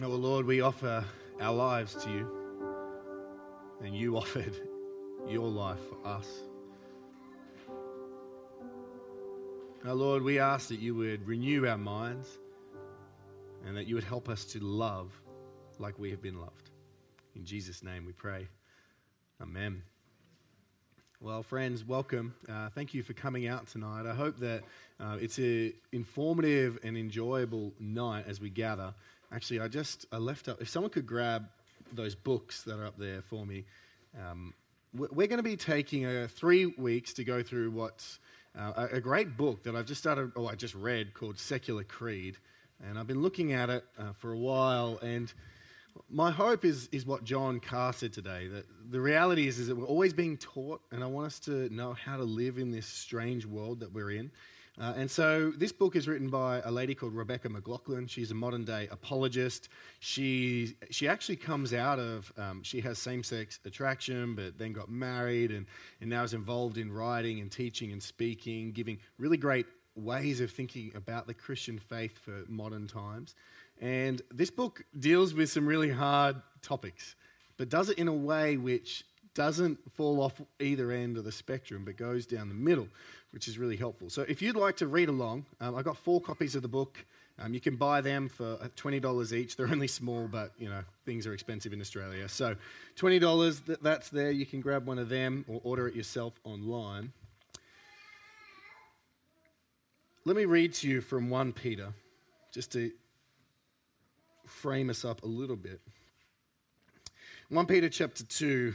Oh, Lord, we offer our lives to you, and you offered your life for us. Now, Lord, we ask that you would renew our minds and that you would help us to love like we have been loved. In Jesus' name we pray. Amen. Well, friends, welcome. Uh, thank you for coming out tonight. I hope that uh, it's an informative and enjoyable night as we gather. Actually, I just I left up. If someone could grab those books that are up there for me, um, we're going to be taking uh, three weeks to go through what's uh, a great book that I've just started, or I just read called Secular Creed, and I've been looking at it uh, for a while. And my hope is is what John Carr said today. That the reality is is that we're always being taught, and I want us to know how to live in this strange world that we're in. Uh, and so this book is written by a lady called Rebecca McLaughlin. She's a modern day apologist. She, she actually comes out of, um, she has same sex attraction, but then got married and, and now is involved in writing and teaching and speaking, giving really great ways of thinking about the Christian faith for modern times. And this book deals with some really hard topics, but does it in a way which doesn't fall off either end of the spectrum, but goes down the middle, which is really helpful. So if you'd like to read along, um, I've got four copies of the book. Um, you can buy them for $20 each. They're only small, but, you know, things are expensive in Australia. So $20, that's there. You can grab one of them or order it yourself online. Let me read to you from 1 Peter, just to frame us up a little bit. 1 Peter chapter 2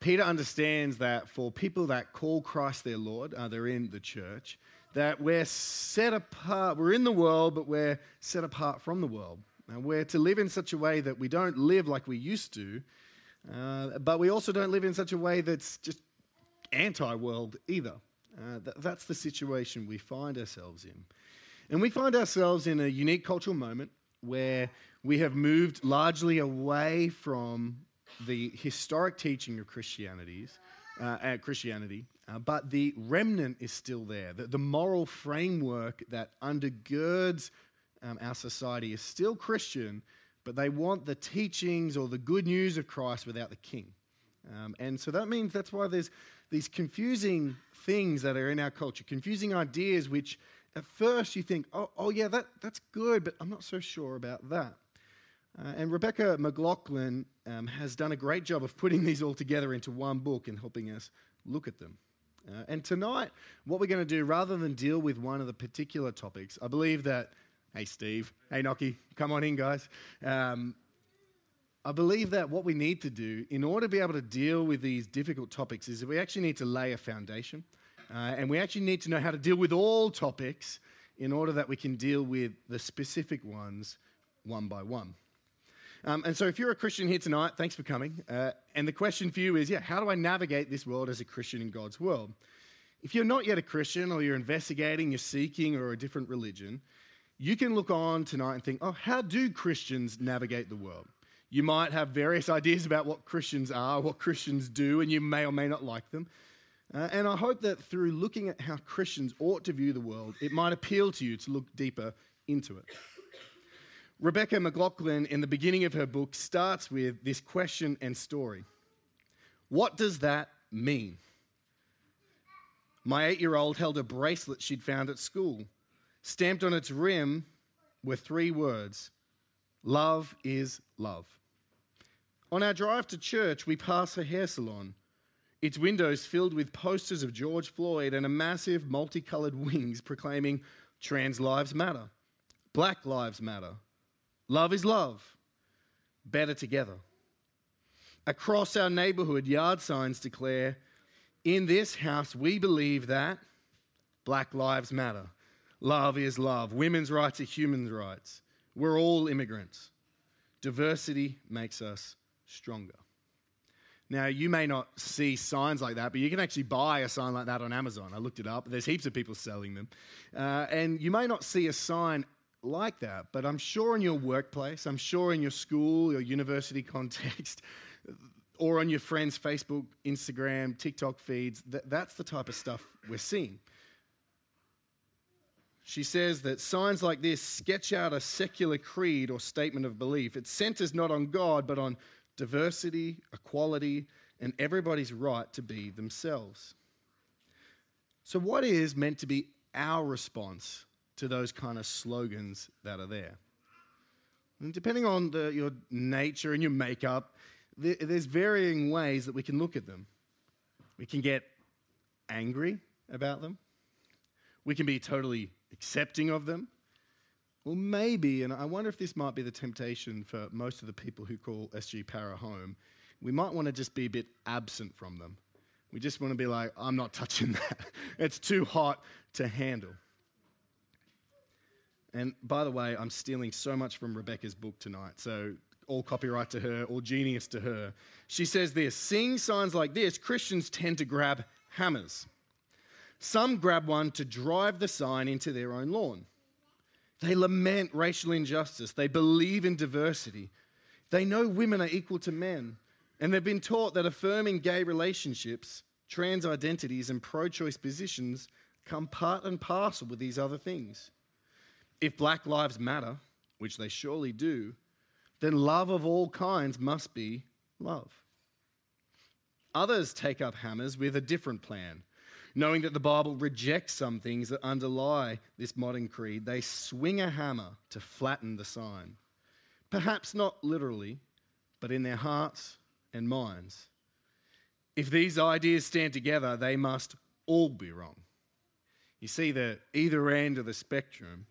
Peter understands that for people that call Christ their Lord, uh, they're in the church, that we're set apart, we're in the world, but we're set apart from the world. And we're to live in such a way that we don't live like we used to, uh, but we also don't live in such a way that's just anti world either. Uh, th- that's the situation we find ourselves in. And we find ourselves in a unique cultural moment where we have moved largely away from the historic teaching of Christianities, uh, Christianity, uh, but the remnant is still there. The, the moral framework that undergirds um, our society is still Christian, but they want the teachings or the good news of Christ without the king. Um, and so that means that's why there's these confusing things that are in our culture, confusing ideas which at first you think, oh, oh yeah, that, that's good, but I'm not so sure about that. Uh, and Rebecca McLaughlin um, has done a great job of putting these all together into one book and helping us look at them. Uh, and tonight, what we're going to do, rather than deal with one of the particular topics, I believe that, hey, Steve, hey, Nocky, come on in, guys. Um, I believe that what we need to do in order to be able to deal with these difficult topics is that we actually need to lay a foundation. Uh, and we actually need to know how to deal with all topics in order that we can deal with the specific ones one by one. Um, and so, if you're a Christian here tonight, thanks for coming. Uh, and the question for you is yeah, how do I navigate this world as a Christian in God's world? If you're not yet a Christian, or you're investigating, you're seeking, or a different religion, you can look on tonight and think, oh, how do Christians navigate the world? You might have various ideas about what Christians are, what Christians do, and you may or may not like them. Uh, and I hope that through looking at how Christians ought to view the world, it might appeal to you to look deeper into it. Rebecca McLaughlin, in the beginning of her book, starts with this question and story What does that mean? My eight year old held a bracelet she'd found at school. Stamped on its rim were three words Love is love. On our drive to church, we pass a hair salon, its windows filled with posters of George Floyd and a massive multicolored wings proclaiming Trans Lives Matter, Black Lives Matter, Love is love. Better together. Across our neighborhood, yard signs declare In this house, we believe that Black Lives Matter. Love is love. Women's rights are human rights. We're all immigrants. Diversity makes us stronger. Now, you may not see signs like that, but you can actually buy a sign like that on Amazon. I looked it up. There's heaps of people selling them. Uh, and you may not see a sign like that, but I'm sure in your workplace, I'm sure in your school, your university context, or on your friends' Facebook, Instagram, TikTok feeds, that, that's the type of stuff we're seeing. She says that signs like this sketch out a secular creed or statement of belief. It centers not on God, but on diversity, equality, and everybody's right to be themselves. So, what is meant to be our response to those kind of slogans that are there? And depending on the, your nature and your makeup, there, there's varying ways that we can look at them. We can get angry about them. We can be totally accepting of them. Well, maybe, and I wonder if this might be the temptation for most of the people who call SG Para home, we might want to just be a bit absent from them. We just want to be like, I'm not touching that. it's too hot to handle. And by the way, I'm stealing so much from Rebecca's book tonight, so all copyright to her, all genius to her. She says this Seeing signs like this, Christians tend to grab hammers. Some grab one to drive the sign into their own lawn. They lament racial injustice. They believe in diversity. They know women are equal to men. And they've been taught that affirming gay relationships, trans identities, and pro choice positions come part and parcel with these other things. If Black Lives Matter, which they surely do, then love of all kinds must be love. Others take up hammers with a different plan knowing that the Bible rejects some things that underlie this modern creed, they swing a hammer to flatten the sign. Perhaps not literally, but in their hearts and minds. If these ideas stand together, they must all be wrong. You see the either end of the spectrum.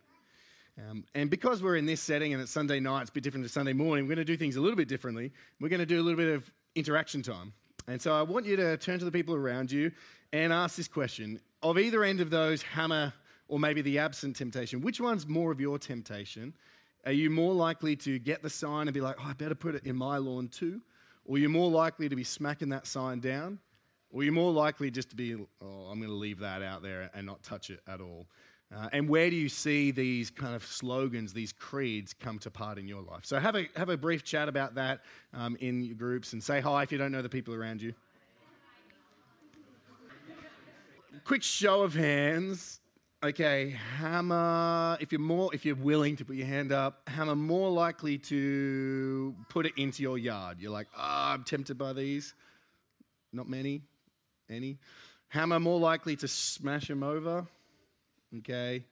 Um, and because we're in this setting and it's Sunday night, it's a bit different to Sunday morning, we're going to do things a little bit differently. We're going to do a little bit of interaction time. And so I want you to turn to the people around you and ask this question of either end of those hammer or maybe the absent temptation, which one's more of your temptation? Are you more likely to get the sign and be like, oh, I better put it in my lawn too? Or you're you more likely to be smacking that sign down? Or you're you more likely just to be, oh, I'm going to leave that out there and not touch it at all? Uh, and where do you see these kind of slogans, these creeds come to part in your life? So have a, have a brief chat about that um, in your groups and say hi if you don't know the people around you. quick show of hands. Okay, hammer. If you're more, if you're willing to put your hand up, hammer more likely to put it into your yard. You're like, ah, oh, I'm tempted by these. Not many, any. Hammer more likely to smash them over. Okay,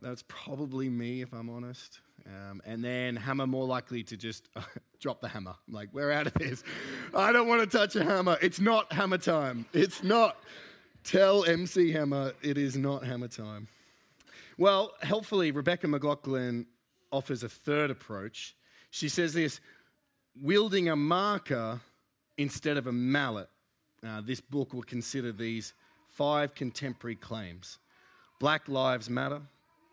that's probably me if I'm honest. Um, and then hammer more likely to just drop the hammer. I'm like, we're out of this. I don't want to touch a hammer. It's not hammer time. It's not. Tell MC Hammer it is not hammer time. Well, helpfully, Rebecca McLaughlin offers a third approach. She says this wielding a marker instead of a mallet. Uh, this book will consider these five contemporary claims Black Lives Matter,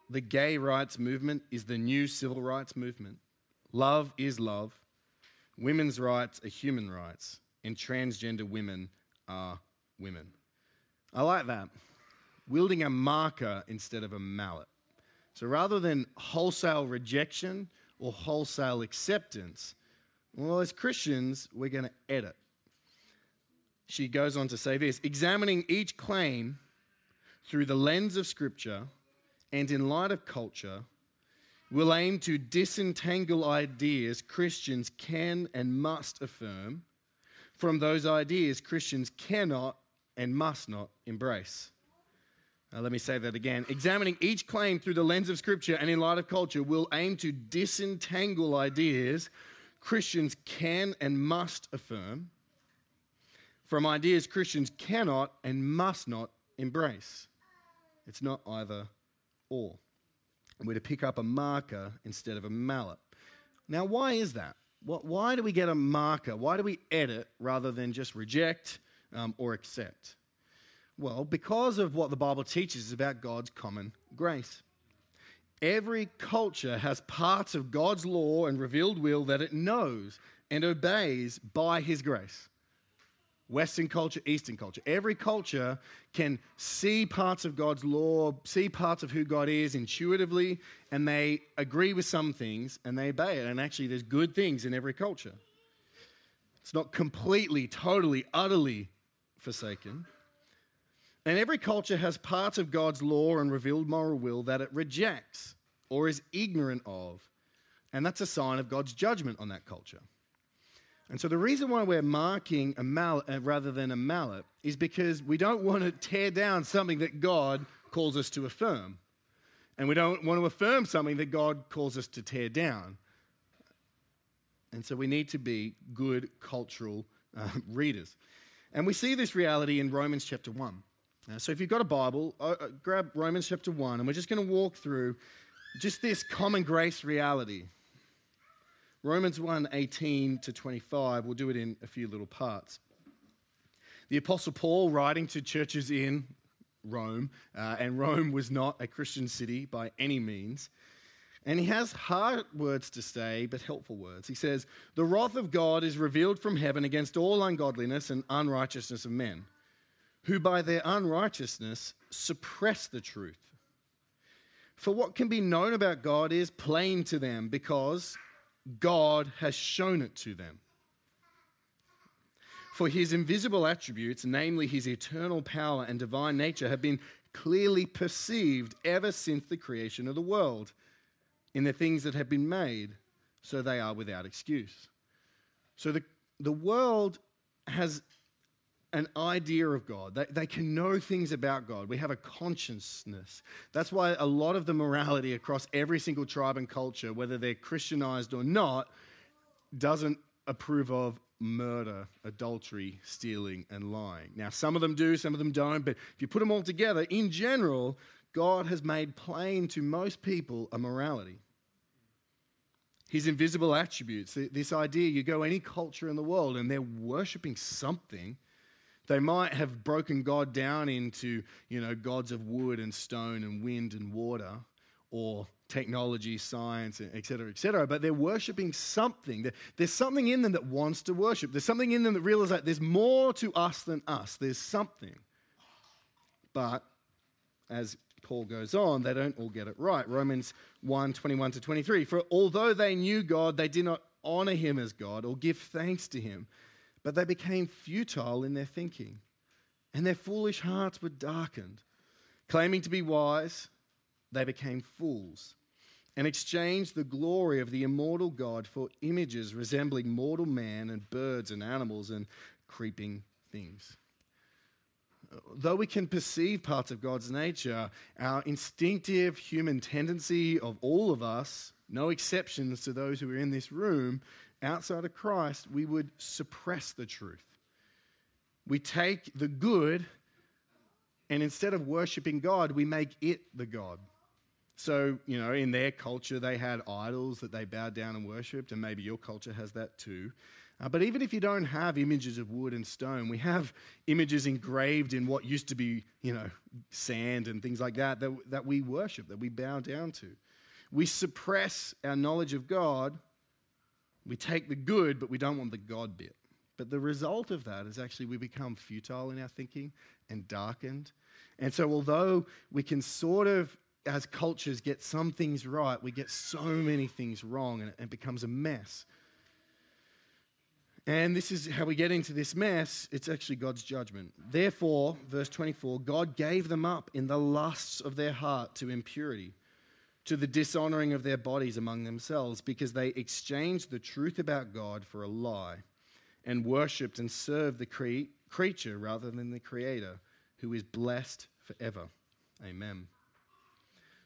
the gay rights movement is the new civil rights movement, love is love, women's rights are human rights, and transgender women are women. I like that. Wielding a marker instead of a mallet. So rather than wholesale rejection or wholesale acceptance, well, as Christians, we're going to edit. She goes on to say this examining each claim through the lens of Scripture and in light of culture, will aim to disentangle ideas Christians can and must affirm from those ideas Christians cannot and must not embrace. Now, let me say that again. Examining each claim through the lens of Scripture and in light of culture will aim to disentangle ideas Christians can and must affirm from ideas Christians cannot and must not embrace. It's not either or. We're to pick up a marker instead of a mallet. Now, why is that? Why do we get a marker? Why do we edit rather than just reject um, or accept? Well, because of what the Bible teaches about God's common grace. Every culture has parts of God's law and revealed will that it knows and obeys by his grace. Western culture, Eastern culture. Every culture can see parts of God's law, see parts of who God is intuitively, and they agree with some things and they obey it. And actually, there's good things in every culture. It's not completely, totally, utterly forsaken. And every culture has parts of God's law and revealed moral will that it rejects or is ignorant of. And that's a sign of God's judgment on that culture. And so the reason why we're marking a mallet uh, rather than a mallet is because we don't want to tear down something that God calls us to affirm. And we don't want to affirm something that God calls us to tear down. And so we need to be good cultural uh, readers. And we see this reality in Romans chapter 1. Uh, so if you've got a Bible, uh, uh grab Romans chapter 1, and we're just going to walk through just this common grace reality. Romans 1 18 to 25, we'll do it in a few little parts. The Apostle Paul, writing to churches in Rome, uh, and Rome was not a Christian city by any means. And he has hard words to say, but helpful words. He says, The wrath of God is revealed from heaven against all ungodliness and unrighteousness of men, who by their unrighteousness suppress the truth. For what can be known about God is plain to them, because God has shown it to them. For his invisible attributes, namely his eternal power and divine nature, have been clearly perceived ever since the creation of the world in the things that have been made, so they are without excuse. So the, the world has an idea of God. They, they can know things about God. We have a consciousness. That's why a lot of the morality across every single tribe and culture, whether they're Christianized or not, doesn't approve of murder, adultery, stealing, and lying. Now, some of them do, some of them don't, but if you put them all together, in general, God has made plain to most people a morality. His invisible attributes, this idea you go any culture in the world and they're worshiping something they might have broken God down into, you know, gods of wood and stone and wind and water or technology, science, etc., etc. But they're worshiping something. There's something in them that wants to worship. There's something in them that realizes that there's more to us than us. There's something. But as Paul goes on, they don't all get it right. Romans 1 21 to 23. For although they knew God, they did not honor him as God or give thanks to him but they became futile in their thinking, and their foolish hearts were darkened. Claiming to be wise, they became fools and exchanged the glory of the immortal God for images resembling mortal man and birds and animals and creeping things. Though we can perceive parts of God's nature, our instinctive human tendency of all of us, no exceptions to those who are in this room, outside of Christ, we would suppress the truth. We take the good, and instead of worshiping God, we make it the God. So, you know, in their culture, they had idols that they bowed down and worshipped, and maybe your culture has that too. Uh, but even if you don't have images of wood and stone, we have images engraved in what used to be, you know, sand and things like that, that, that we worship, that we bow down to. We suppress our knowledge of God we take the good, but we don't want the God bit. But the result of that is actually we become futile in our thinking and darkened. And so, although we can sort of, as cultures, get some things right, we get so many things wrong and it becomes a mess. And this is how we get into this mess. It's actually God's judgment. Therefore, verse 24 God gave them up in the lusts of their heart to impurity to the dishonoring of their bodies among themselves because they exchanged the truth about God for a lie and worshipped and served the cre- creature rather than the creator who is blessed forever. Amen.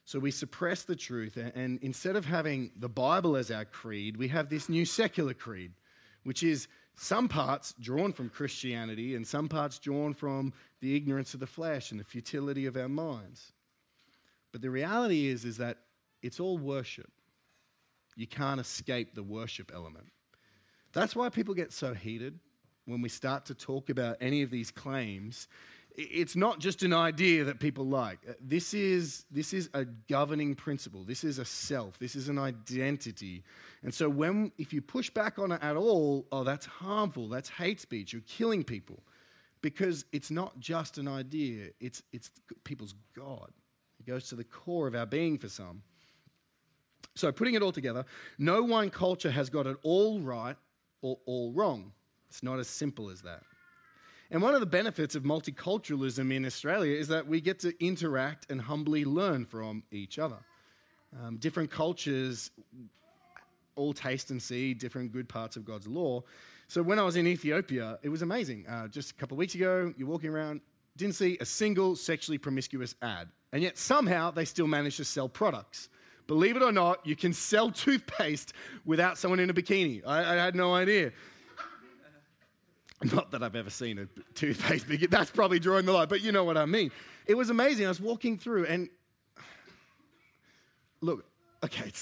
So we suppress the truth, and instead of having the Bible as our creed, we have this new secular creed, which is some parts drawn from Christianity and some parts drawn from the ignorance of the flesh and the futility of our minds. But the reality is, is that it's all worship. You can't escape the worship element. That's why people get so heated when we start to talk about any of these claims. It's not just an idea that people like. Uh, this is, this is a governing principle. This is a self. This is an identity. And so, when, if you push back on it at all, oh, that's harmful. That's hate speech. You're killing people. Because it's not just an idea, it's, it's people's God. It goes to the core of our being for some. So, putting it all together, no one culture has got it all right or all wrong. It's not as simple as that. And one of the benefits of multiculturalism in Australia is that we get to interact and humbly learn from each other. Um, different cultures all taste and see different good parts of God's law. So when I was in Ethiopia, it was amazing. Uh, just a couple of weeks ago, you're walking around, didn't see a single sexually promiscuous ad. And yet somehow they still manage to sell products. Believe it or not, you can sell toothpaste without someone in a bikini. I, I had no idea. Not that I've ever seen a toothpaste bikini. That's probably drawing the line, but you know what I mean. It was amazing. I was walking through, and look, okay,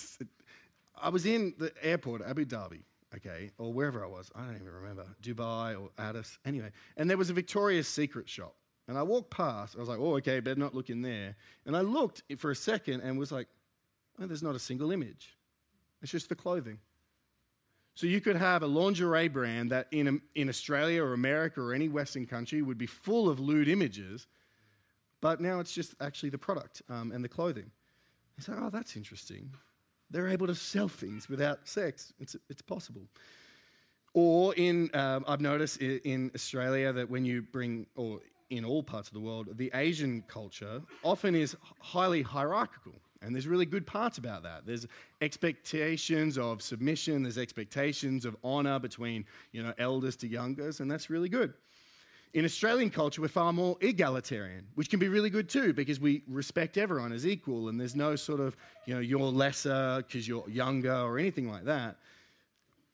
I was in the airport, Abu Dhabi, okay, or wherever I was. I don't even remember, Dubai or Addis. Anyway, and there was a Victoria's Secret shop. And I walked past, I was like, oh, okay, better not look in there. And I looked for a second and was like, oh, there's not a single image. It's just the clothing. So you could have a lingerie brand that in, in Australia or America or any Western country would be full of lewd images, but now it's just actually the product um, and the clothing. You say, oh, that's interesting. They're able to sell things without sex. It's, it's possible. Or in, um, I've noticed in Australia that when you bring, or in all parts of the world, the Asian culture often is highly hierarchical. And there's really good parts about that. There's expectations of submission, there's expectations of honor between you know, elders to youngers, and that's really good. In Australian culture, we're far more egalitarian, which can be really good too, because we respect everyone as equal, and there's no sort of, you know, you're lesser because you're younger or anything like that.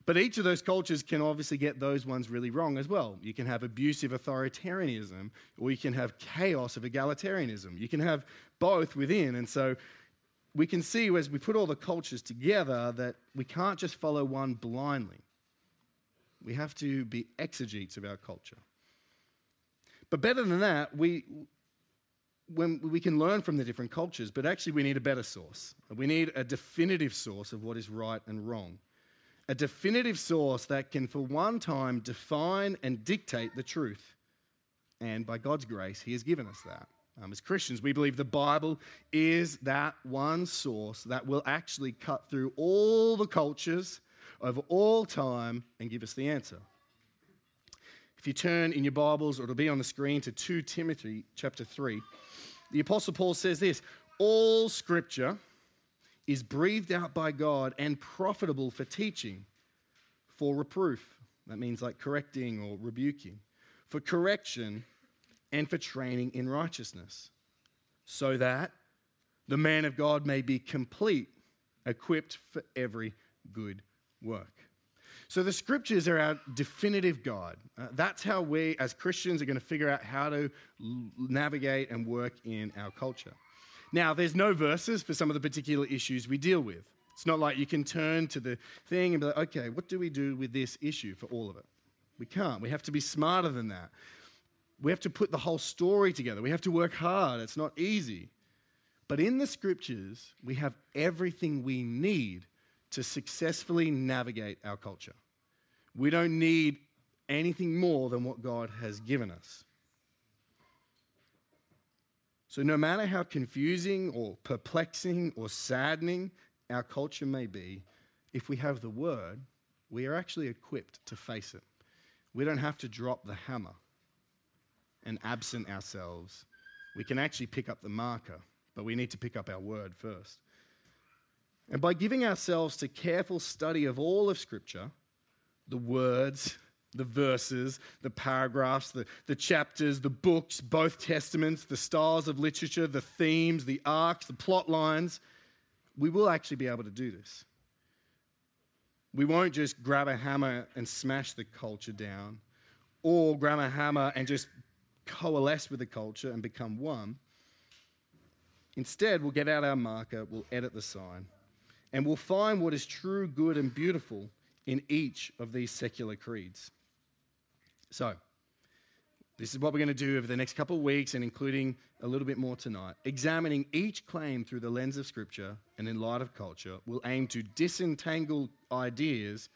But each of those cultures can obviously get those ones really wrong as well. You can have abusive authoritarianism, or you can have chaos of egalitarianism. You can have both within. And so we can see as we put all the cultures together that we can't just follow one blindly. We have to be exegetes of our culture. But better than that, we, when we can learn from the different cultures, but actually we need a better source. We need a definitive source of what is right and wrong. A definitive source that can, for one time, define and dictate the truth. And by God's grace, He has given us that. Um, as Christians, we believe the Bible is that one source that will actually cut through all the cultures of all time and give us the answer. If you turn in your Bibles, or it'll be on the screen to 2 Timothy chapter 3, the Apostle Paul says this All scripture is breathed out by God and profitable for teaching, for reproof. That means like correcting or rebuking, for correction and for training in righteousness, so that the man of God may be complete, equipped for every good work. So the scriptures are our definitive guide. Uh, that's how we, as Christians, are going to figure out how to navigate and work in our culture. Now, there's no verses for some of the particular issues we deal with. It's not like you can turn to the thing and be like, okay, what do we do with this issue for all of it? We can't. We have to be smarter than that. We have to put the whole story together. We have to work hard. It's not easy. But in the scriptures, we have everything we need to successfully navigate our culture. We don't need anything more than what God has given us. So, no matter how confusing or perplexing or saddening our culture may be, if we have the word, we are actually equipped to face it. We don't have to drop the hammer and absent ourselves, we can actually pick up the marker, but we need to pick up our word first. And by giving ourselves to careful study of all of Scripture, the words, the verses, the paragraphs, the, the chapters, the books, both testaments, the styles of literature, the themes, the arcs, the plot lines, we will actually be able to do this. We won't just grab a hammer and smash the culture down, or grab a hammer and just coalesce with the culture and become one. Instead, we'll get out our marker, we'll edit the sign, and we'll find what is true, good, and beautiful in each of these secular creeds. So, This is what we're going to do over the next couple of weeks and including a little bit more tonight. Examining each claim through the lens of Scripture and in light of culture will aim to disentangle ideas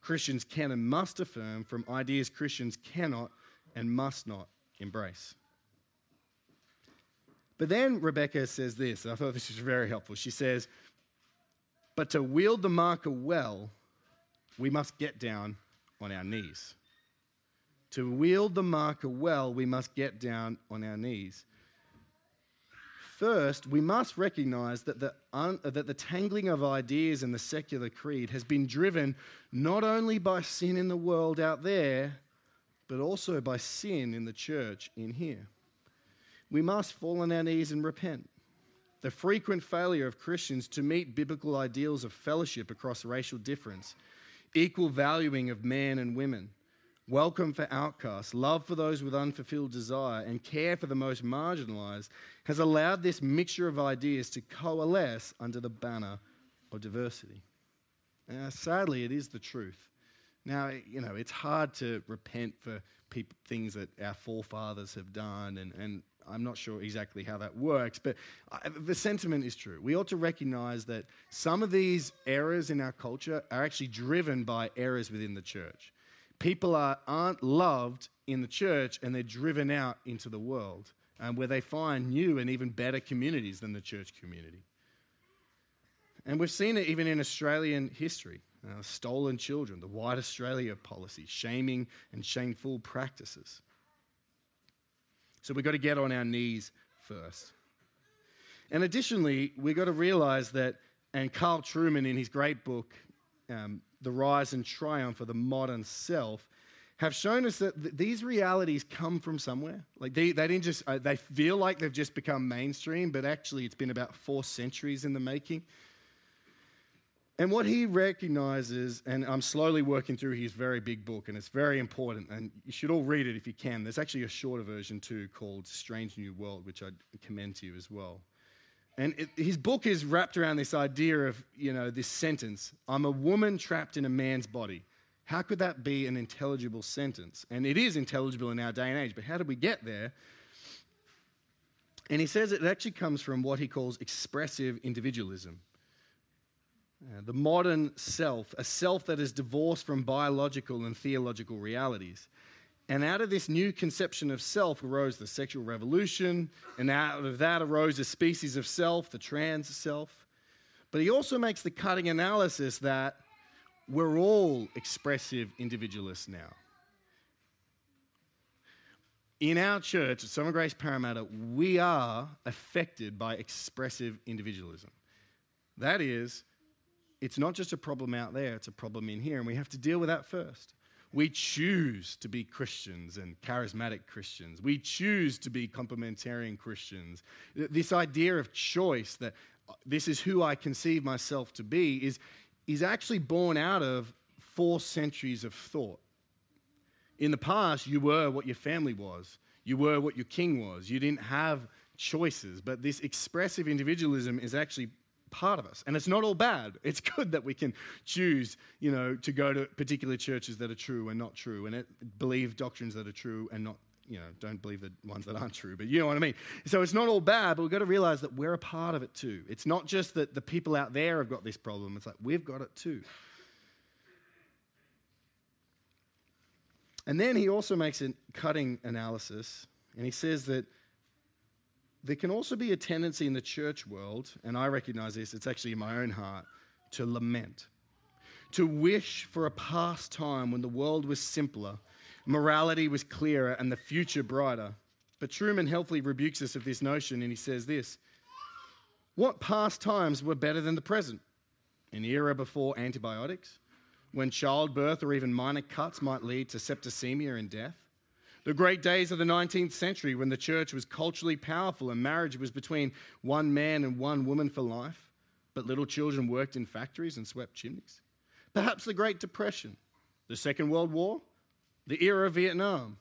Christians can and must affirm from ideas Christians cannot and must not embrace. But then Rebecca says this, and I thought this was very helpful. She says, But to wield the marker well, we must get down on our knees. To wield the marker well, we must get down on our knees. First, we must recognize that the, un, that the tangling of ideas in the secular creed has been driven not only by sin in the world out there, but also by sin in the church in here. We must fall on our knees and repent. The frequent failure of Christians to meet biblical ideals of fellowship across racial difference, equal valuing of men and women, welcome for outcasts, love for those with unfulfilled desire, and care for the most marginalized has allowed this mixture of ideas to coalesce under the banner of diversity. Now, sadly, it is the truth. Now, you know, it's hard to repent for things that our forefathers have done, and, and I'm not sure exactly how that works, but I, the sentiment is true. We ought to recognize that some of these errors in our culture are actually driven by errors within the church people are, aren't loved in the church and they're driven out into the world um, where they find new and even better communities than the church community. And we've seen it even in Australian history. Uh, stolen children, the White Australia policy, shaming and shameful practices. So we've got to get on our knees first. And additionally, we've got to realize that, and Carl Trueman in his great book, um, the rise and triumph of the modern self, have shown us that th- these realities come from somewhere. Like they, they didn't just, uh, they feel like they've just become mainstream, but actually it's been about four centuries in the making. And what he recognizes, and I'm slowly working through his very big book, and it's very important, and you should all read it if you can. There's actually a shorter version too called Strange New World, which I commend to you as well. And it, his book is wrapped around this idea of, you know, this sentence I'm a woman trapped in a man's body. How could that be an intelligible sentence? And it is intelligible in our day and age, but how did we get there? And he says it actually comes from what he calls expressive individualism. Uh, the modern self, a self that is divorced from biological and theological realities. And out of this new conception of self arose the sexual revolution, and out of that arose a species of self, the trans self. But he also makes the cutting analysis that we're all expressive individualists now. In our church at Summer Grace Parramatta, we are affected by expressive individualism. That is, it's not just a problem out there, it's a problem in here, and we have to deal with that first. We choose to be Christians and charismatic Christians. We choose to be complementarian Christians. This idea of choice that uh, this is who I conceive myself to be is, is actually born out of four centuries of thought. In the past, you were what your family was, you were what your king was. You didn't have choices. But this expressive individualism is actually part of us. And it's not all bad. It's good that we can choose, you know, to go to particular churches that are true and not true, and it, believe doctrines that are true and not, you know, don't believe the ones that aren't true. But you know what I mean? So it's not all bad, but we've got to realize that we're a part of it too. It's not just that the people out there have got this problem, it's like we've got it too. And then he also makes a cutting analysis, and he says that there can also be a tendency in the church world, and I recognize this, it's actually in my own heart, to lament, to wish for a past time when the world was simpler, morality was clearer, and the future brighter. But Trueman helpfully rebukes us of this notion, and he says this What past times were better than the present? An era before antibiotics, when childbirth or even minor cuts might lead to septicemia and death? The great days of the 19th century when the church was culturally powerful and marriage was between one man and one woman for life, but little children worked in factories and swept chimneys. Perhaps the Great Depression, the Second World War, the era of Vietnam.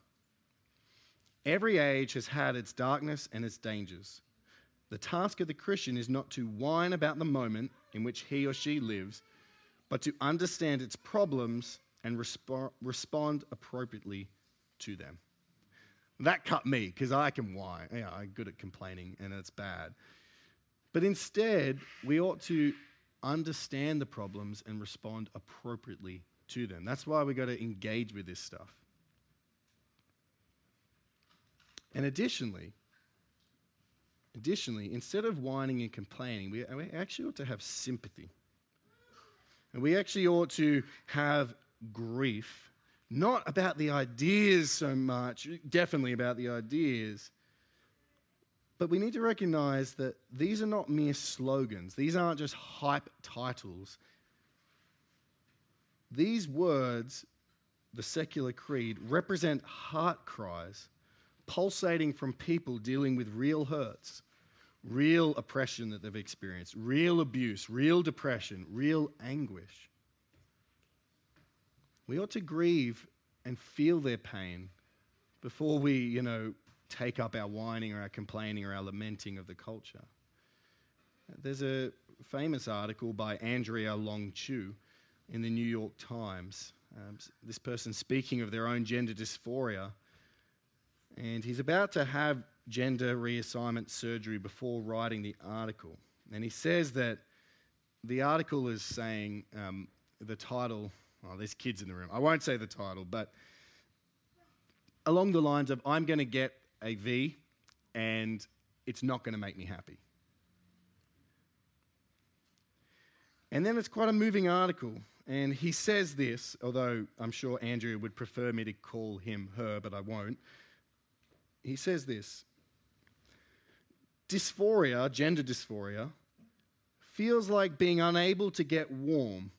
Every age has had its darkness and its dangers. The task of the Christian is not to whine about the moment in which he or she lives, but to understand its problems and resp- respond appropriately to them. That cut me because I can whine. Yeah, I'm good at complaining and it's bad. But instead, we ought to understand the problems and respond appropriately to them. That's why we got to engage with this stuff. And additionally, additionally, instead of whining and complaining, we, we actually ought to have sympathy. And we actually ought to have grief, not about the ideas so much, definitely about the ideas, but we need to recognize that these are not mere slogans, these aren't just hype titles. These words, the secular creed, represent heart cries pulsating from people dealing with real hurts, real oppression that they've experienced, real abuse, real depression, real anguish. We ought to grieve and feel their pain before we, you know, take up our whining or our complaining or our lamenting of the culture. There's a famous article by Andrea Long Chu in the New York Times. Um, this person speaking of their own gender dysphoria, and he's about to have gender reassignment surgery before writing the article. And he says that the article is saying um, the title, oh, there's kids in the room. I won't say the title, but along the lines of, I'm going to get a V and it's not going to make me happy. And then it's quite a moving article. And he says this, although I'm sure Andrea would prefer me to call him her, but I won't. He says this Dysphoria, gender dysphoria, feels like being unable to get warm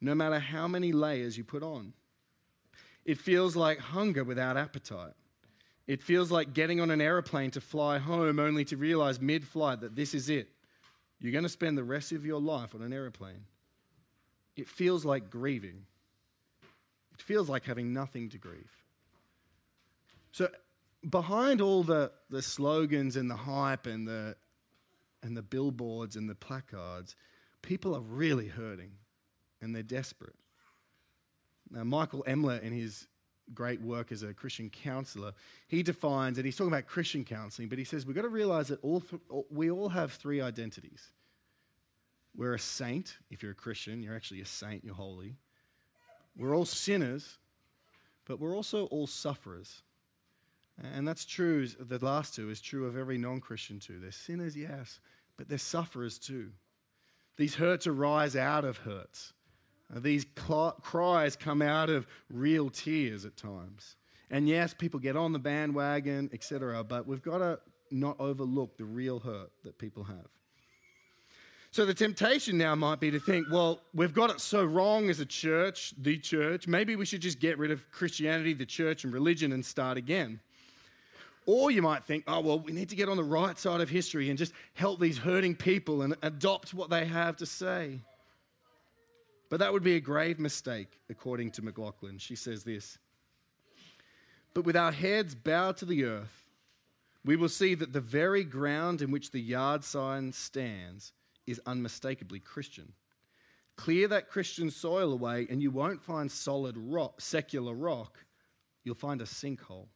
no matter how many layers you put on. It feels like hunger without appetite. It feels like getting on an aeroplane to fly home only to realize mid flight that this is it. You're going to spend the rest of your life on an aeroplane. It feels like grieving. It feels like having nothing to grieve. So, behind all the, the slogans and the hype and the, and the billboards and the placards, people are really hurting and they're desperate. Now, Michael Emlet, in his great work as a Christian counselor, he defines, and he's talking about Christian counseling, but he says we've got to realize that all th- we all have three identities. We're a saint. If you're a Christian, you're actually a saint, you're holy. We're all sinners, but we're also all sufferers. And that's true, the last two is true of every non Christian too. They're sinners, yes, but they're sufferers too. These hurts arise out of hurts. These cries come out of real tears at times. And yes, people get on the bandwagon, etc., but we've got to not overlook the real hurt that people have. So the temptation now might be to think, well, we've got it so wrong as a church, the church, maybe we should just get rid of Christianity, the church, and religion and start again. Or you might think, oh, well, we need to get on the right side of history and just help these hurting people and adopt what they have to say. But that would be a grave mistake, according to McLaughlin. She says this But with our heads bowed to the earth, we will see that the very ground in which the yard sign stands is unmistakably Christian. Clear that Christian soil away, and you won't find solid rock, secular rock, you'll find a sinkhole.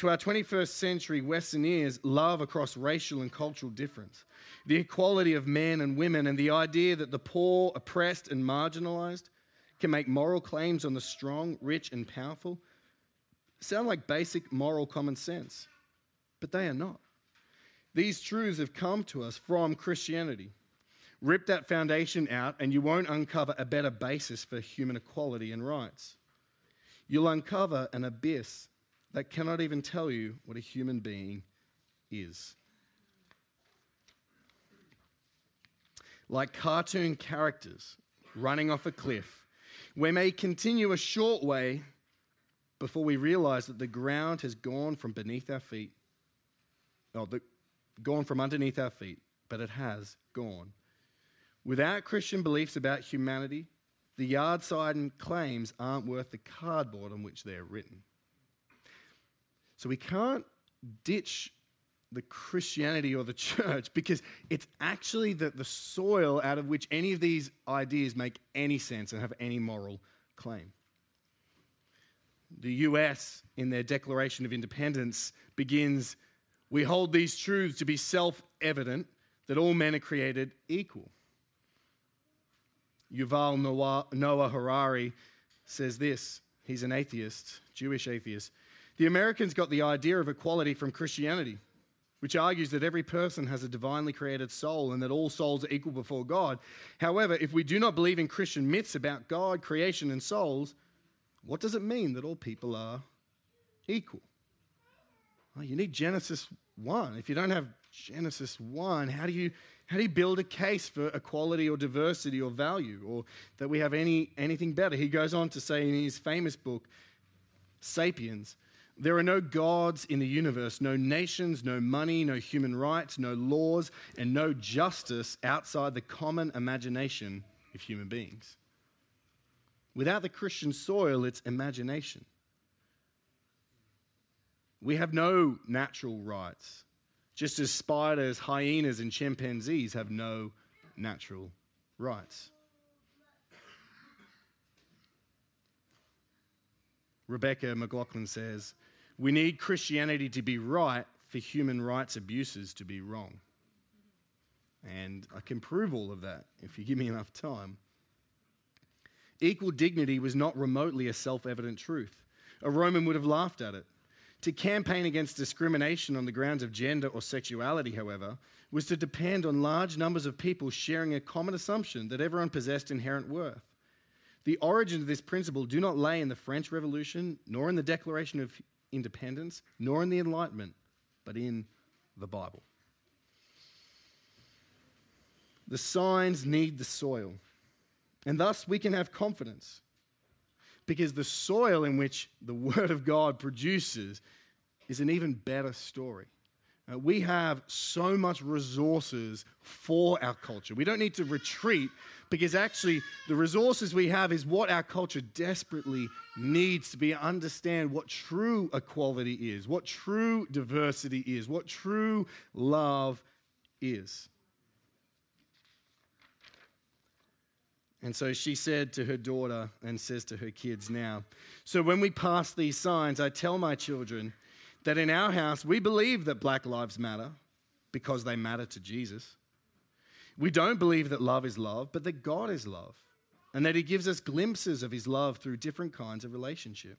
To our 21st century Western ears, love across racial and cultural difference, the equality of men and women, and the idea that the poor, oppressed, and marginalized can make moral claims on the strong, rich, and powerful sound like basic moral common sense, but they are not. These truths have come to us from Christianity. Rip that foundation out, and you won't uncover a better basis for human equality and rights. You'll uncover an abyss that cannot even tell you what a human being is. Like cartoon characters running off a cliff, we may continue a short way before we realize that the ground has gone from beneath our feet, oh, the, gone from underneath our feet, but it has gone. Without Christian beliefs about humanity, the yard sign claims aren't worth the cardboard on which they're written. So we can't ditch the Christianity or the church because it's actually the, the soil out of which any of these ideas make any sense and have any moral claim. The US, in their Declaration of Independence, begins We hold these truths to be self evident that all men are created equal. Yuval Noah Harari says this. He's an atheist, Jewish atheist. The Americans got the idea of equality from Christianity, which argues that every person has a divinely created soul and that all souls are equal before God. However, if we do not believe in Christian myths about God, creation, and souls, what does it mean that all people are equal? Well, you need Genesis 1. If you don't have Genesis 1, how do you how do you build a case for equality or diversity or value or that we have any, anything better? He goes on to say in his famous book, Sapiens, there are no gods in the universe, no nations, no money, no human rights, no laws, and no justice outside the common imagination of human beings. Without the Christian soil, it's imagination. We have no natural rights just as spiders, hyenas, and chimpanzees have no natural rights. Rebecca McLaughlin says, We need Christianity to be right for human rights abuses to be wrong. And I can prove all of that if you give me enough time. Equal dignity was not remotely a self evident truth. A Roman would have laughed at it. To campaign against discrimination on the grounds of gender or sexuality, however, was to depend on large numbers of people sharing a common assumption that everyone possessed inherent worth. The origins of this principle do not lay in the French Revolution, nor in the Declaration of Independence, nor in the Enlightenment, but in the Bible. The signs need the soil, and thus we can have confidence because the soil in which the Word of God produces is an even better story. Uh, we have so much resources for our culture. We don't need to retreat because actually the resources we have is what our culture desperately needs to be understand what true equality is, what true diversity is, what true love is. And so she said to her daughter and says to her kids now So when we pass these signs, I tell my children that in our house we believe that black lives matter because they matter to Jesus. We don't believe that love is love, but that God is love and that He gives us glimpses of His love through different kinds of relationship.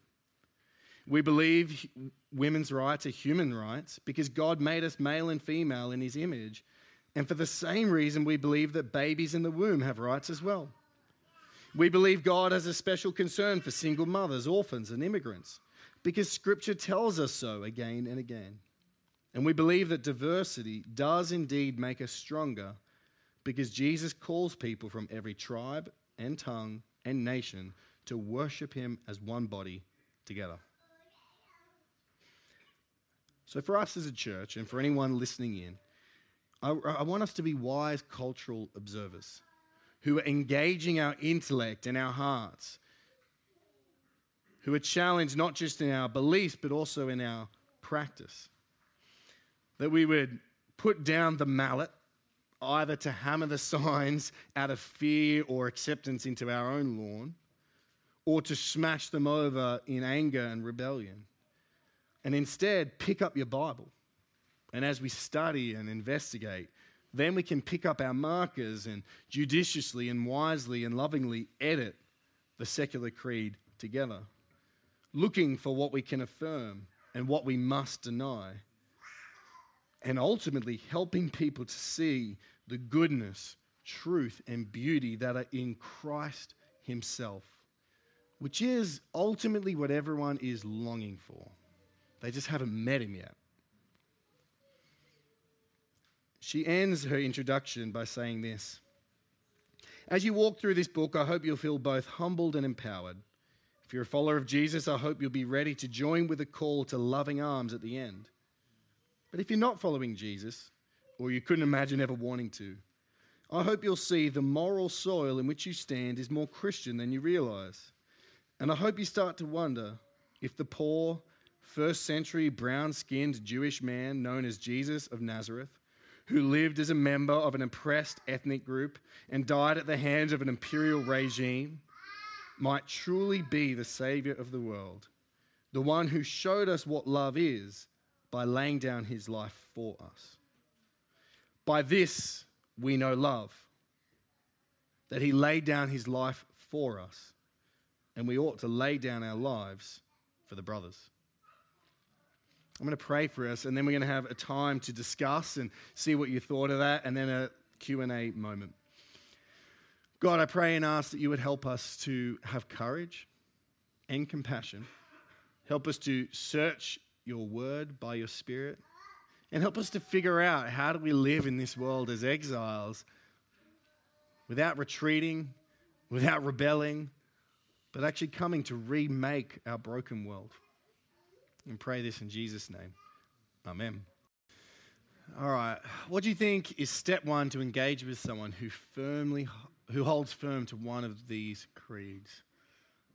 We believe women's rights are human rights because God made us male and female in His image. And for the same reason, we believe that babies in the womb have rights as well. We believe God has a special concern for single mothers, orphans, and immigrants because Scripture tells us so again and again. And we believe that diversity does indeed make us stronger because Jesus calls people from every tribe and tongue and nation to worship Him as one body together. So, for us as a church and for anyone listening in, I, I want us to be wise cultural observers who are engaging our intellect and our hearts, who are challenged not just in our beliefs, but also in our practice. That we would put down the mallet, either to hammer the signs out of fear or acceptance into our own lawn, or to smash them over in anger and rebellion. And instead, pick up your Bible. And as we study and investigate, then we can pick up our markers and judiciously and wisely and lovingly edit the secular creed together, looking for what we can affirm and what we must deny, and ultimately helping people to see the goodness, truth, and beauty that are in Christ Himself, which is ultimately what everyone is longing for. They just haven't met Him yet. She ends her introduction by saying this As you walk through this book, I hope you'll feel both humbled and empowered. If you're a follower of Jesus, I hope you'll be ready to join with a call to loving arms at the end. But if you're not following Jesus, or you couldn't imagine ever wanting to, I hope you'll see the moral soil in which you stand is more Christian than you realize. And I hope you start to wonder if the poor, first century brown skinned Jewish man known as Jesus of Nazareth who lived as a member of an oppressed ethnic group and died at the hands of an imperial regime, might truly be the Savior of the world, the one who showed us what love is by laying down his life for us. By this we know love, that he laid down his life for us, and we ought to lay down our lives for the brothers. I'm going to pray for us, and then we're going to have a time to discuss and see what you thought of that, and then a Q&A moment. God, I pray and ask that you would help us to have courage and compassion. Help us to search your word by your spirit and help us to figure out how do we live in this world as exiles without retreating, without rebelling, but actually coming to remake our broken world. And pray this in Jesus' name. Amen. All right. What do you think is step one to engage with someone who firmly who holds firm to one of these creeds?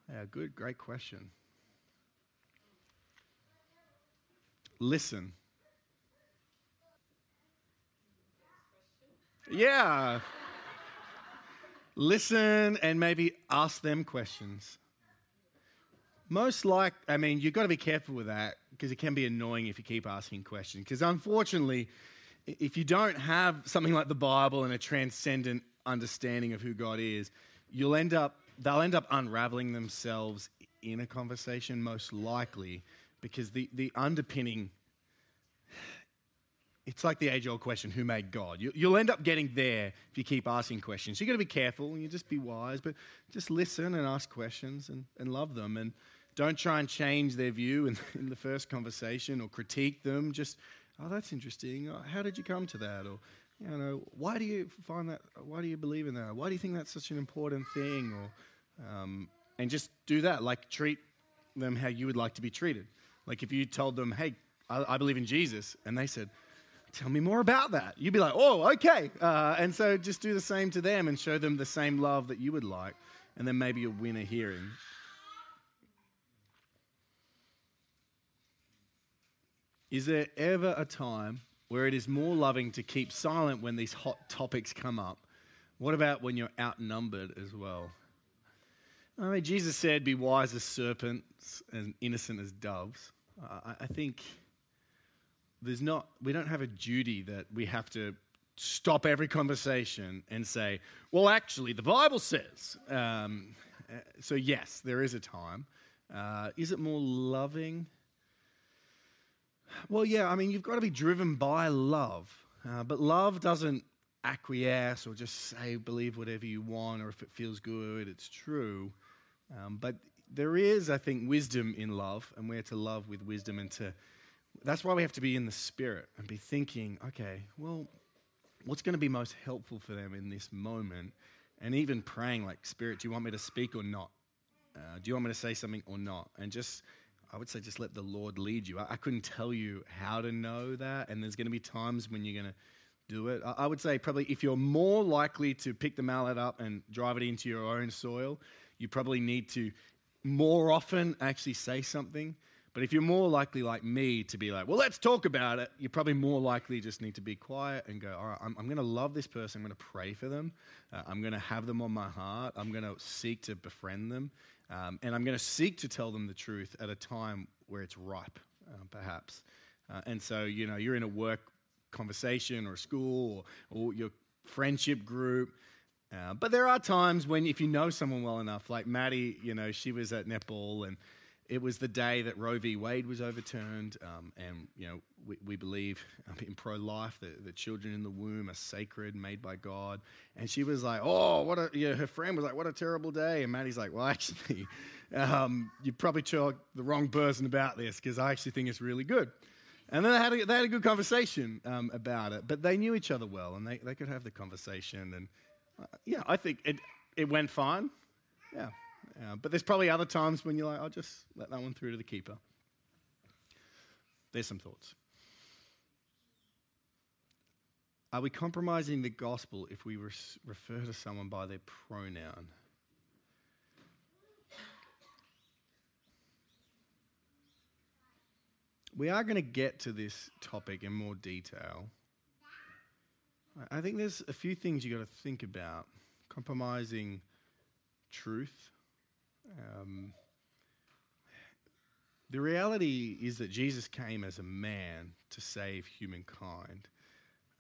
Yeah, good, great question. Listen. Yeah. Listen and maybe ask them questions. Most like, I mean, you've got to be careful with that because it can be annoying if you keep asking questions. Because unfortunately, if you don't have something like the Bible and a transcendent understanding of who God is, you'll end up, they'll end up unraveling themselves in a conversation, most likely, because the, the underpinning it's like the age old question who made God? You, will end up getting there if you keep asking questions. So You've got to be careful and you just be wise, but just listen and ask questions and, and love them. And don't try and change their view in, in the first conversation or critique them. Just, oh, that's interesting. Oh, how did you come to that? Or, you know, why do you find that? Why do you believe in that? Why do you think that's such an important thing? Or, um, and just do that. Like treat them how you would like to be treated. Like if you told them, hey, I, I believe in Jesus, and they said, tell me more about that. You'd be like, oh, okay. Uh, and so just do the same to them and show them the same love that you would like. And then maybe you'll win a hearing. Is there ever a time where it is more loving to keep silent when these hot topics come up? What about when you're outnumbered as well? I mean, Jesus said, Be wise as serpents and innocent as doves. I think there's not, we don't have a duty that we have to stop every conversation and say, Well, actually, the Bible says. Um, so, yes, there is a time. Uh, is it more loving? Well, yeah, I mean, you've got to be driven by love. Uh, but love doesn't acquiesce or just say, believe whatever you want, or if it feels good, it's true. Um, but there is, I think, wisdom in love, and we're to love with wisdom. And to, that's why we have to be in the spirit and be thinking, okay, well, what's going to be most helpful for them in this moment? And even praying, like, Spirit, do you want me to speak or not? Uh, do you want me to say something or not? And just I would say just let the Lord lead you. I, I couldn't tell you how to know that, and there's going to be times when you're going to do it. I, I would say probably if you're more likely to pick the mallet up and drive it into your own soil, you probably need to more often actually say something. But if you're more likely, like me, to be like, well, let's talk about it, you're probably more likely just need to be quiet and go, all right, I'm, I'm going to love this person. I'm going to pray for them. Uh, I'm going to have them on my heart. I'm going to seek to befriend them. Um, and I'm going to seek to tell them the truth at a time where it's ripe, uh, perhaps. Uh, and so, you know, you're in a work conversation or a school or, or your friendship group. Uh, but there are times when, if you know someone well enough, like Maddie, you know, she was at netball and it was the day that Roe v. Wade was overturned, um, and you know we, we believe in pro-life that the children in the womb are sacred, made by God. And she was like, "Oh, what a!" You know, her friend was like, "What a terrible day." And Maddie's like, "Well, actually, um, you probably told the wrong person about this because I actually think it's really good." And then they had a, they had a good conversation um, about it, but they knew each other well, and they, they could have the conversation. And yeah, I think it it went fine. Yeah. Uh, but there's probably other times when you're like, I'll just let that one through to the keeper. There's some thoughts. Are we compromising the gospel if we refer to someone by their pronoun? We are going to get to this topic in more detail. I think there's a few things you've got to think about. Compromising truth um, The reality is that Jesus came as a man to save humankind.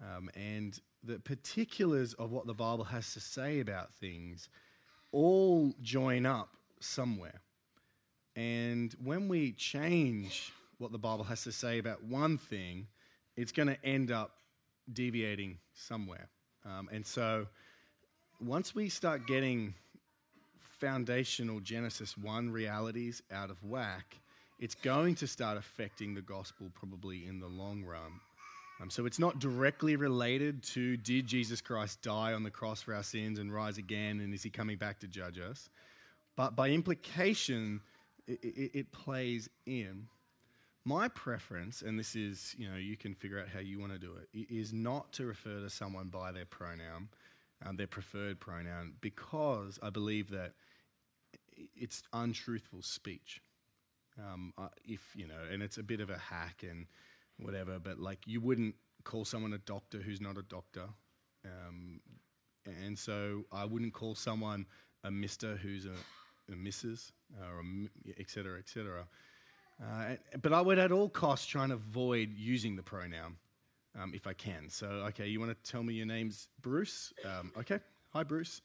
Um, and the particulars of what the Bible has to say about things all join up somewhere. And when we change what the Bible has to say about one thing, it's going to end up deviating somewhere. Um, and so once we start getting foundational Genesis 1 realities out of whack, it's going to start affecting the gospel probably in the long run. Um, so it's not directly related to did Jesus Christ die on the cross for our sins and rise again, and is he coming back to judge us? But by implication, it, it, it plays in. My preference, and this is, you know, you can figure out how you want to do it, is not to refer to someone by their pronoun, um, their preferred pronoun, because I believe that it's untruthful speech. Um, uh, if you know, and it's a bit of a hack and whatever, but like you wouldn't call someone a doctor who's not a doctor, um, and so I wouldn't call someone a Mister who's a, a Mrs. or a, et cetera, et cetera. Uh, but I would at all costs try and avoid using the pronoun um, if I can. So, okay, you want to tell me your name's Bruce? Um, okay, hi, Bruce.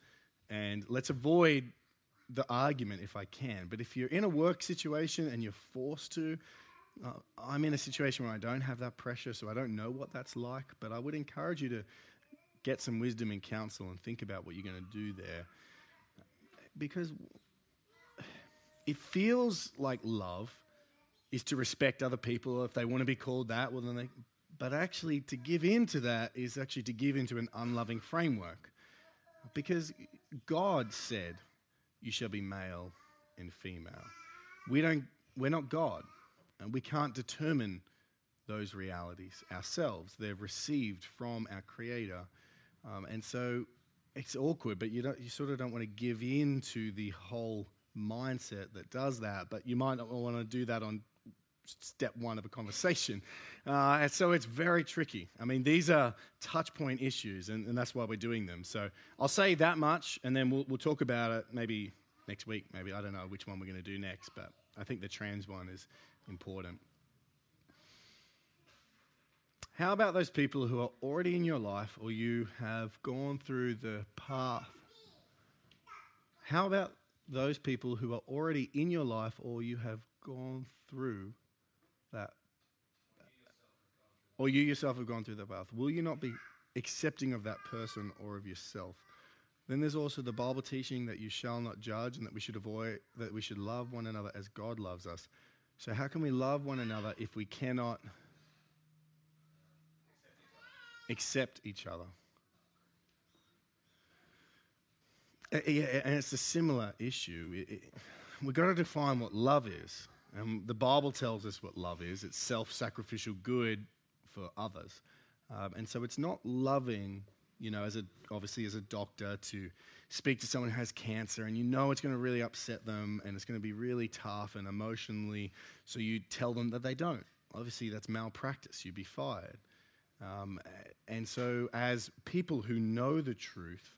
And let's avoid the argument if I can. But if you're in a work situation and you're forced to, uh, I'm in a situation where I don't have that pressure, so I don't know what that's like. But I would encourage you to get some wisdom and counsel and think about what you're going to do there. Because it feels like love is to respect other people. If they want to be called that, well, then they. But actually, to give in to that is actually to give into an unloving framework. Because God said, you shall be male and female. We don't, we're not God, and we can't determine those realities ourselves. They're received from our Creator. Um, and so it's awkward, but you, don't, you sort of don't want to give in to the whole mindset that does that, but you might not want to do that on step one of a conversation. Uh, and so it's very tricky. I mean, these are touch point issues, and, and, that's why we're doing them. So I'll say that much, and then we'll, we'll talk about it maybe next week. Maybe I don't know which one we're going to do next, but I think the trans one is important. How about those people who are already in your life or you have gone through the path? How about those people who are already in your life or you have gone through that. Or you yourself have gone through that path. Will you not be accepting of that person or of yourself? Then there's also the Bible teaching that you shall not judge and that we should avoid, that we should love one another as God loves us. So, how can we love one another if we cannot accept each other? Yeah, and it's a similar issue. we've got to define what love is. And the Bible tells us what love is it's self sacrificial good for others. Um, and so it's not loving, you know, as a, obviously as a doctor to speak to someone who has cancer and you know it's going to really upset them and it's going to be really tough and emotionally. So you tell them that they don't. Obviously, that's malpractice. You'd be fired. Um, and so, as people who know the truth,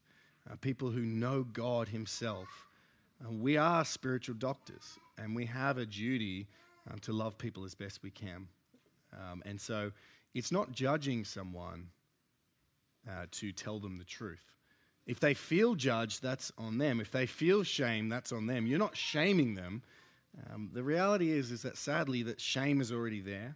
uh, people who know God Himself, we are spiritual doctors and we have a duty um, to love people as best we can. Um, and so it's not judging someone uh, to tell them the truth. If they feel judged, that's on them. If they feel shame, that's on them. You're not shaming them. Um, the reality is, is that sadly, that shame is already there.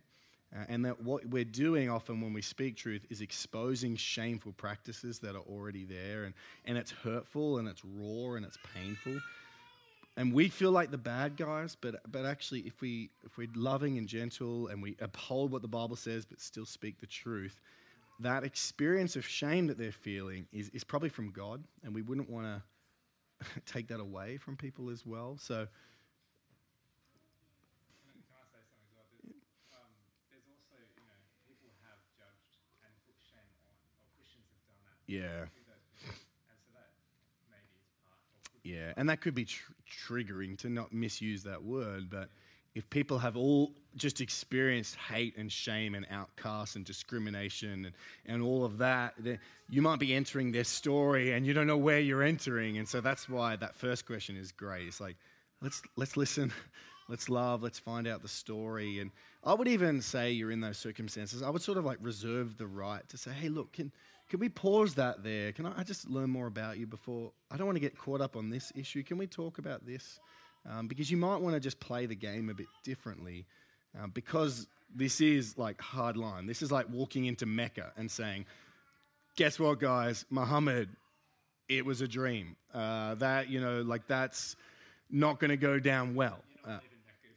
Uh, and that what we're doing often when we speak truth is exposing shameful practices that are already there. And, and it's hurtful and it's raw and it's painful and we feel like the bad guys, but, but actually, if, we, if we're loving and gentle and we uphold what the Bible says but still speak the truth, that experience of shame that they're feeling is, is probably from God, and we wouldn't want to take that away from people as well. So, Can I say something There's also, you know, people have judged and put shame on Christians have done that. Yeah. Yeah, and that could be tr- triggering to not misuse that word, but if people have all just experienced hate and shame and outcast and discrimination and, and all of that, you might be entering their story and you don't know where you're entering. And so that's why that first question is great. It's like, let's, let's listen, let's love, let's find out the story. And I would even say you're in those circumstances. I would sort of like reserve the right to say, hey, look, can, can we pause that there? Can I, I just learn more about you before? I don't want to get caught up on this issue. Can we talk about this? Um, because you might want to just play the game a bit differently. Um, because this is like hard line. This is like walking into Mecca and saying, guess what, guys? Muhammad, it was a dream. Uh, that, you know, like that's not going to go down well. Uh,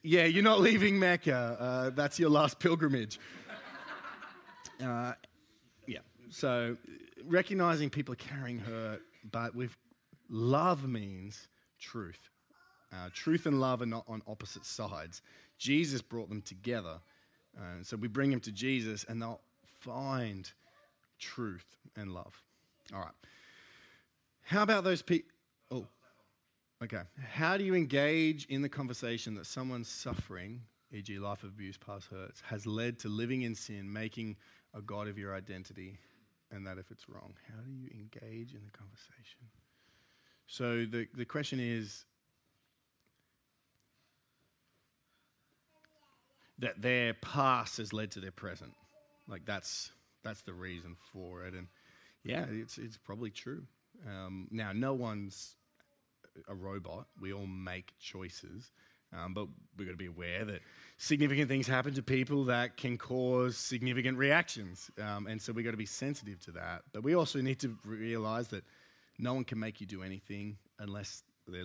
yeah, you're not leaving Mecca. Uh, that's your last pilgrimage. Uh. So recognizing people are carrying hurt, but with love means truth. Uh, truth and love are not on opposite sides. Jesus brought them together. Uh, so we bring them to Jesus and they'll find truth and love. All right. How about those people? Oh, okay. How do you engage in the conversation that someone's suffering, e.g., life abuse, past hurts, has led to living in sin, making a God of your identity, and that if it's wrong? How do you engage in the conversation? So the, the question is that their past has led to their present. Like that's that's the reason for it, and yeah, it's it's probably true. Um, now, no one's a robot. We all make choices, um, but we've got to be aware that significant things happen to people that can cause significant reactions, um, and so we've got to be sensitive to that. But we also need to realize that no one can make you do anything unless they're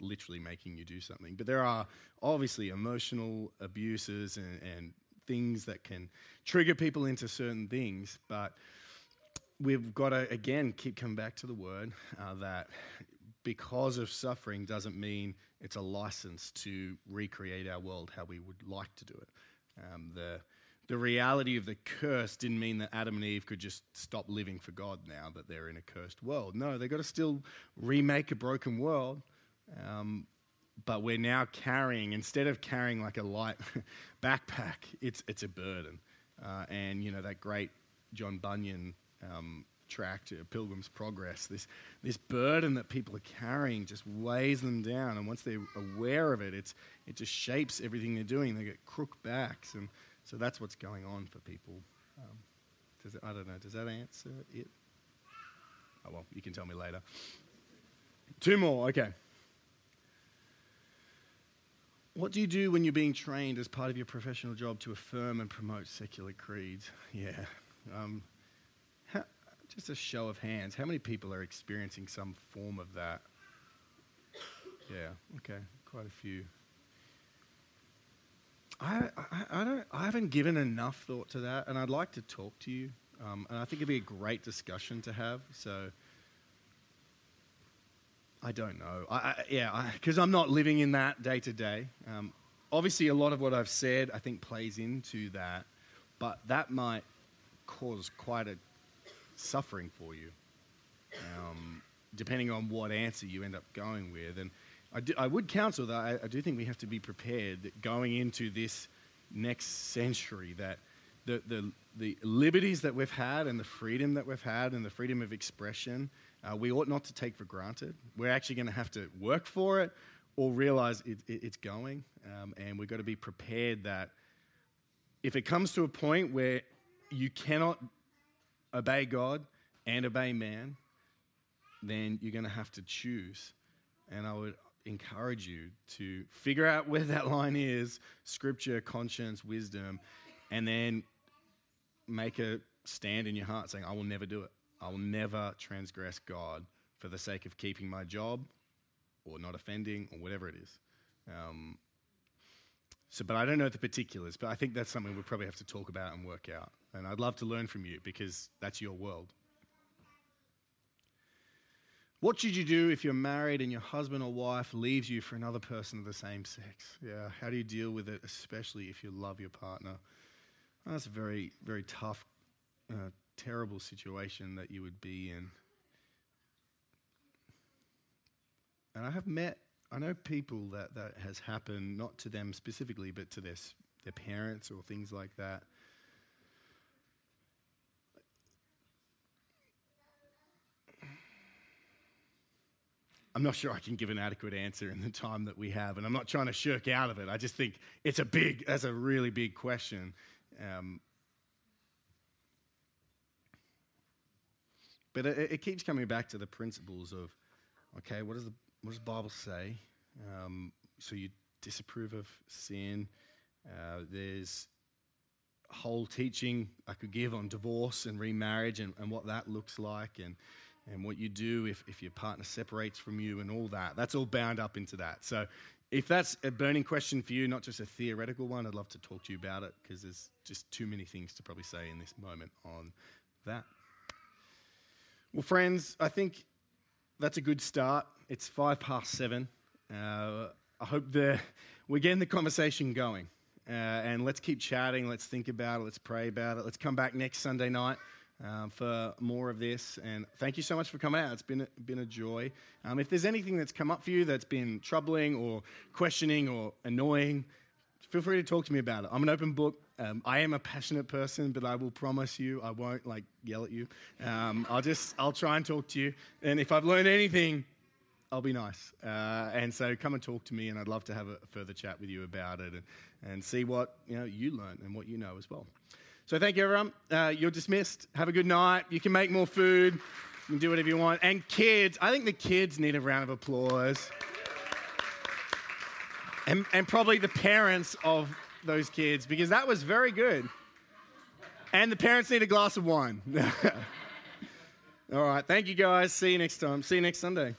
literally making you do something. But there are obviously emotional abuses and, and things that can trigger people into certain things. But we've got to, again, keep coming back to the word uh, that because of suffering doesn't mean it's a license to recreate our world how we would like to do it. Um, the, the reality of the curse didn't mean that Adam and Eve could just stop living for God now that they're in a cursed world. No, they've got to still remake a broken world. Um, but we're now carrying, instead of carrying like a light backpack, it's, it's a burden. Uh, and, you know, that great John Bunyan um, tract, uh, Pilgrim's Progress, this, this burden that people are carrying just weighs them down. And once they're aware of it, it's, it just shapes everything they're doing. They get crook backs. And so that's what's going on for people. Um, does I don't know. Does that answer it? Oh, well, you can tell me later. Two more. Okay. What do you do when you're being trained as part of your professional job to affirm and promote secular creeds? Yeah. Um, just a show of hands. How many people are experiencing some form of that? Yeah, okay, quite a few. I, I, I, don't, I haven't given enough thought to that, and I'd like to talk to you. Um, and I think it'd be a great discussion to have. So I don't know. I, I, yeah, because I'm not living in that day to day. Obviously, a lot of what I've said I think plays into that, but that might cause quite a suffering for you, um, depending on what answer you end up going with. And I, do, I would counsel that I, I, do think we have to be prepared that going into this next century that the, the, the liberties that we've had and the freedom that we've had and the freedom of expression – uh, we ought not to take for granted. We're actually going to have to work for it or realize it, it, it's going. Um, and we've got to be prepared that if it comes to a point where you cannot obey God and obey man, then you're going to have to choose. And I would encourage you to figure out where that line is scripture, conscience, wisdom, and then make a stand in your heart saying, I will never do it. I will never transgress God for the sake of keeping my job or not offending or whatever it is. Um, so, but I don't know the particulars, but I think that's something we would probably have to talk about and work out. And I'd love to learn from you because that's your world. What should you do if you're married and your husband or wife leaves you for another person of the same sex? Yeah, how do you deal with it, especially if you love your partner? that's a very, very tough uh, terrible situation that you would be in. And I have met, I know people that that has happened, not to them specifically, but to their, their parents or things like that. I'm not sure I can give an adequate answer in the time that we have, and I'm not trying to shirk out of it. I just think it's a big, that's a really big question. Um, but it, it, keeps coming back to the principles of, okay, what does the what does the Bible say? Um, so you disapprove of sin. Uh, there's whole teaching I could give on divorce and remarriage and, and what that looks like and, and what you do if, if your partner separates from you and all that. That's all bound up into that. So if that's a burning question for you, not just a theoretical one, I'd love to talk to you about it because there's just too many things to probably say in this moment on that. Well, friends, I think that's a good start. It's five past seven. Uh, I hope we're getting the conversation going. Uh, and let's keep chatting. Let's think about it. Let's pray about it. Let's come back next Sunday night um, for more of this. And thank you so much for coming out. It's been a, been a joy. Um, if there's anything that's come up for you that's been troubling or questioning or annoying, feel free to talk to me about it. I'm an open book. Um, I am a passionate person, but I will promise you I won't like yell at you. Um, I'll just I'll try and talk to you. And if I've learned anything, I'll be nice. Uh, and so come and talk to me, and I'd love to have a further chat with you about it and, and see what you, know, you learn and what you know as well. So thank you, everyone. Uh, you're dismissed. Have a good night. You can make more food. You can do whatever you want. And kids, I think the kids need a round of applause. And, and probably the parents of those kids, because that was very good. And the parents need a glass of wine. All right. Thank you, guys. See you next time. See you next Sunday.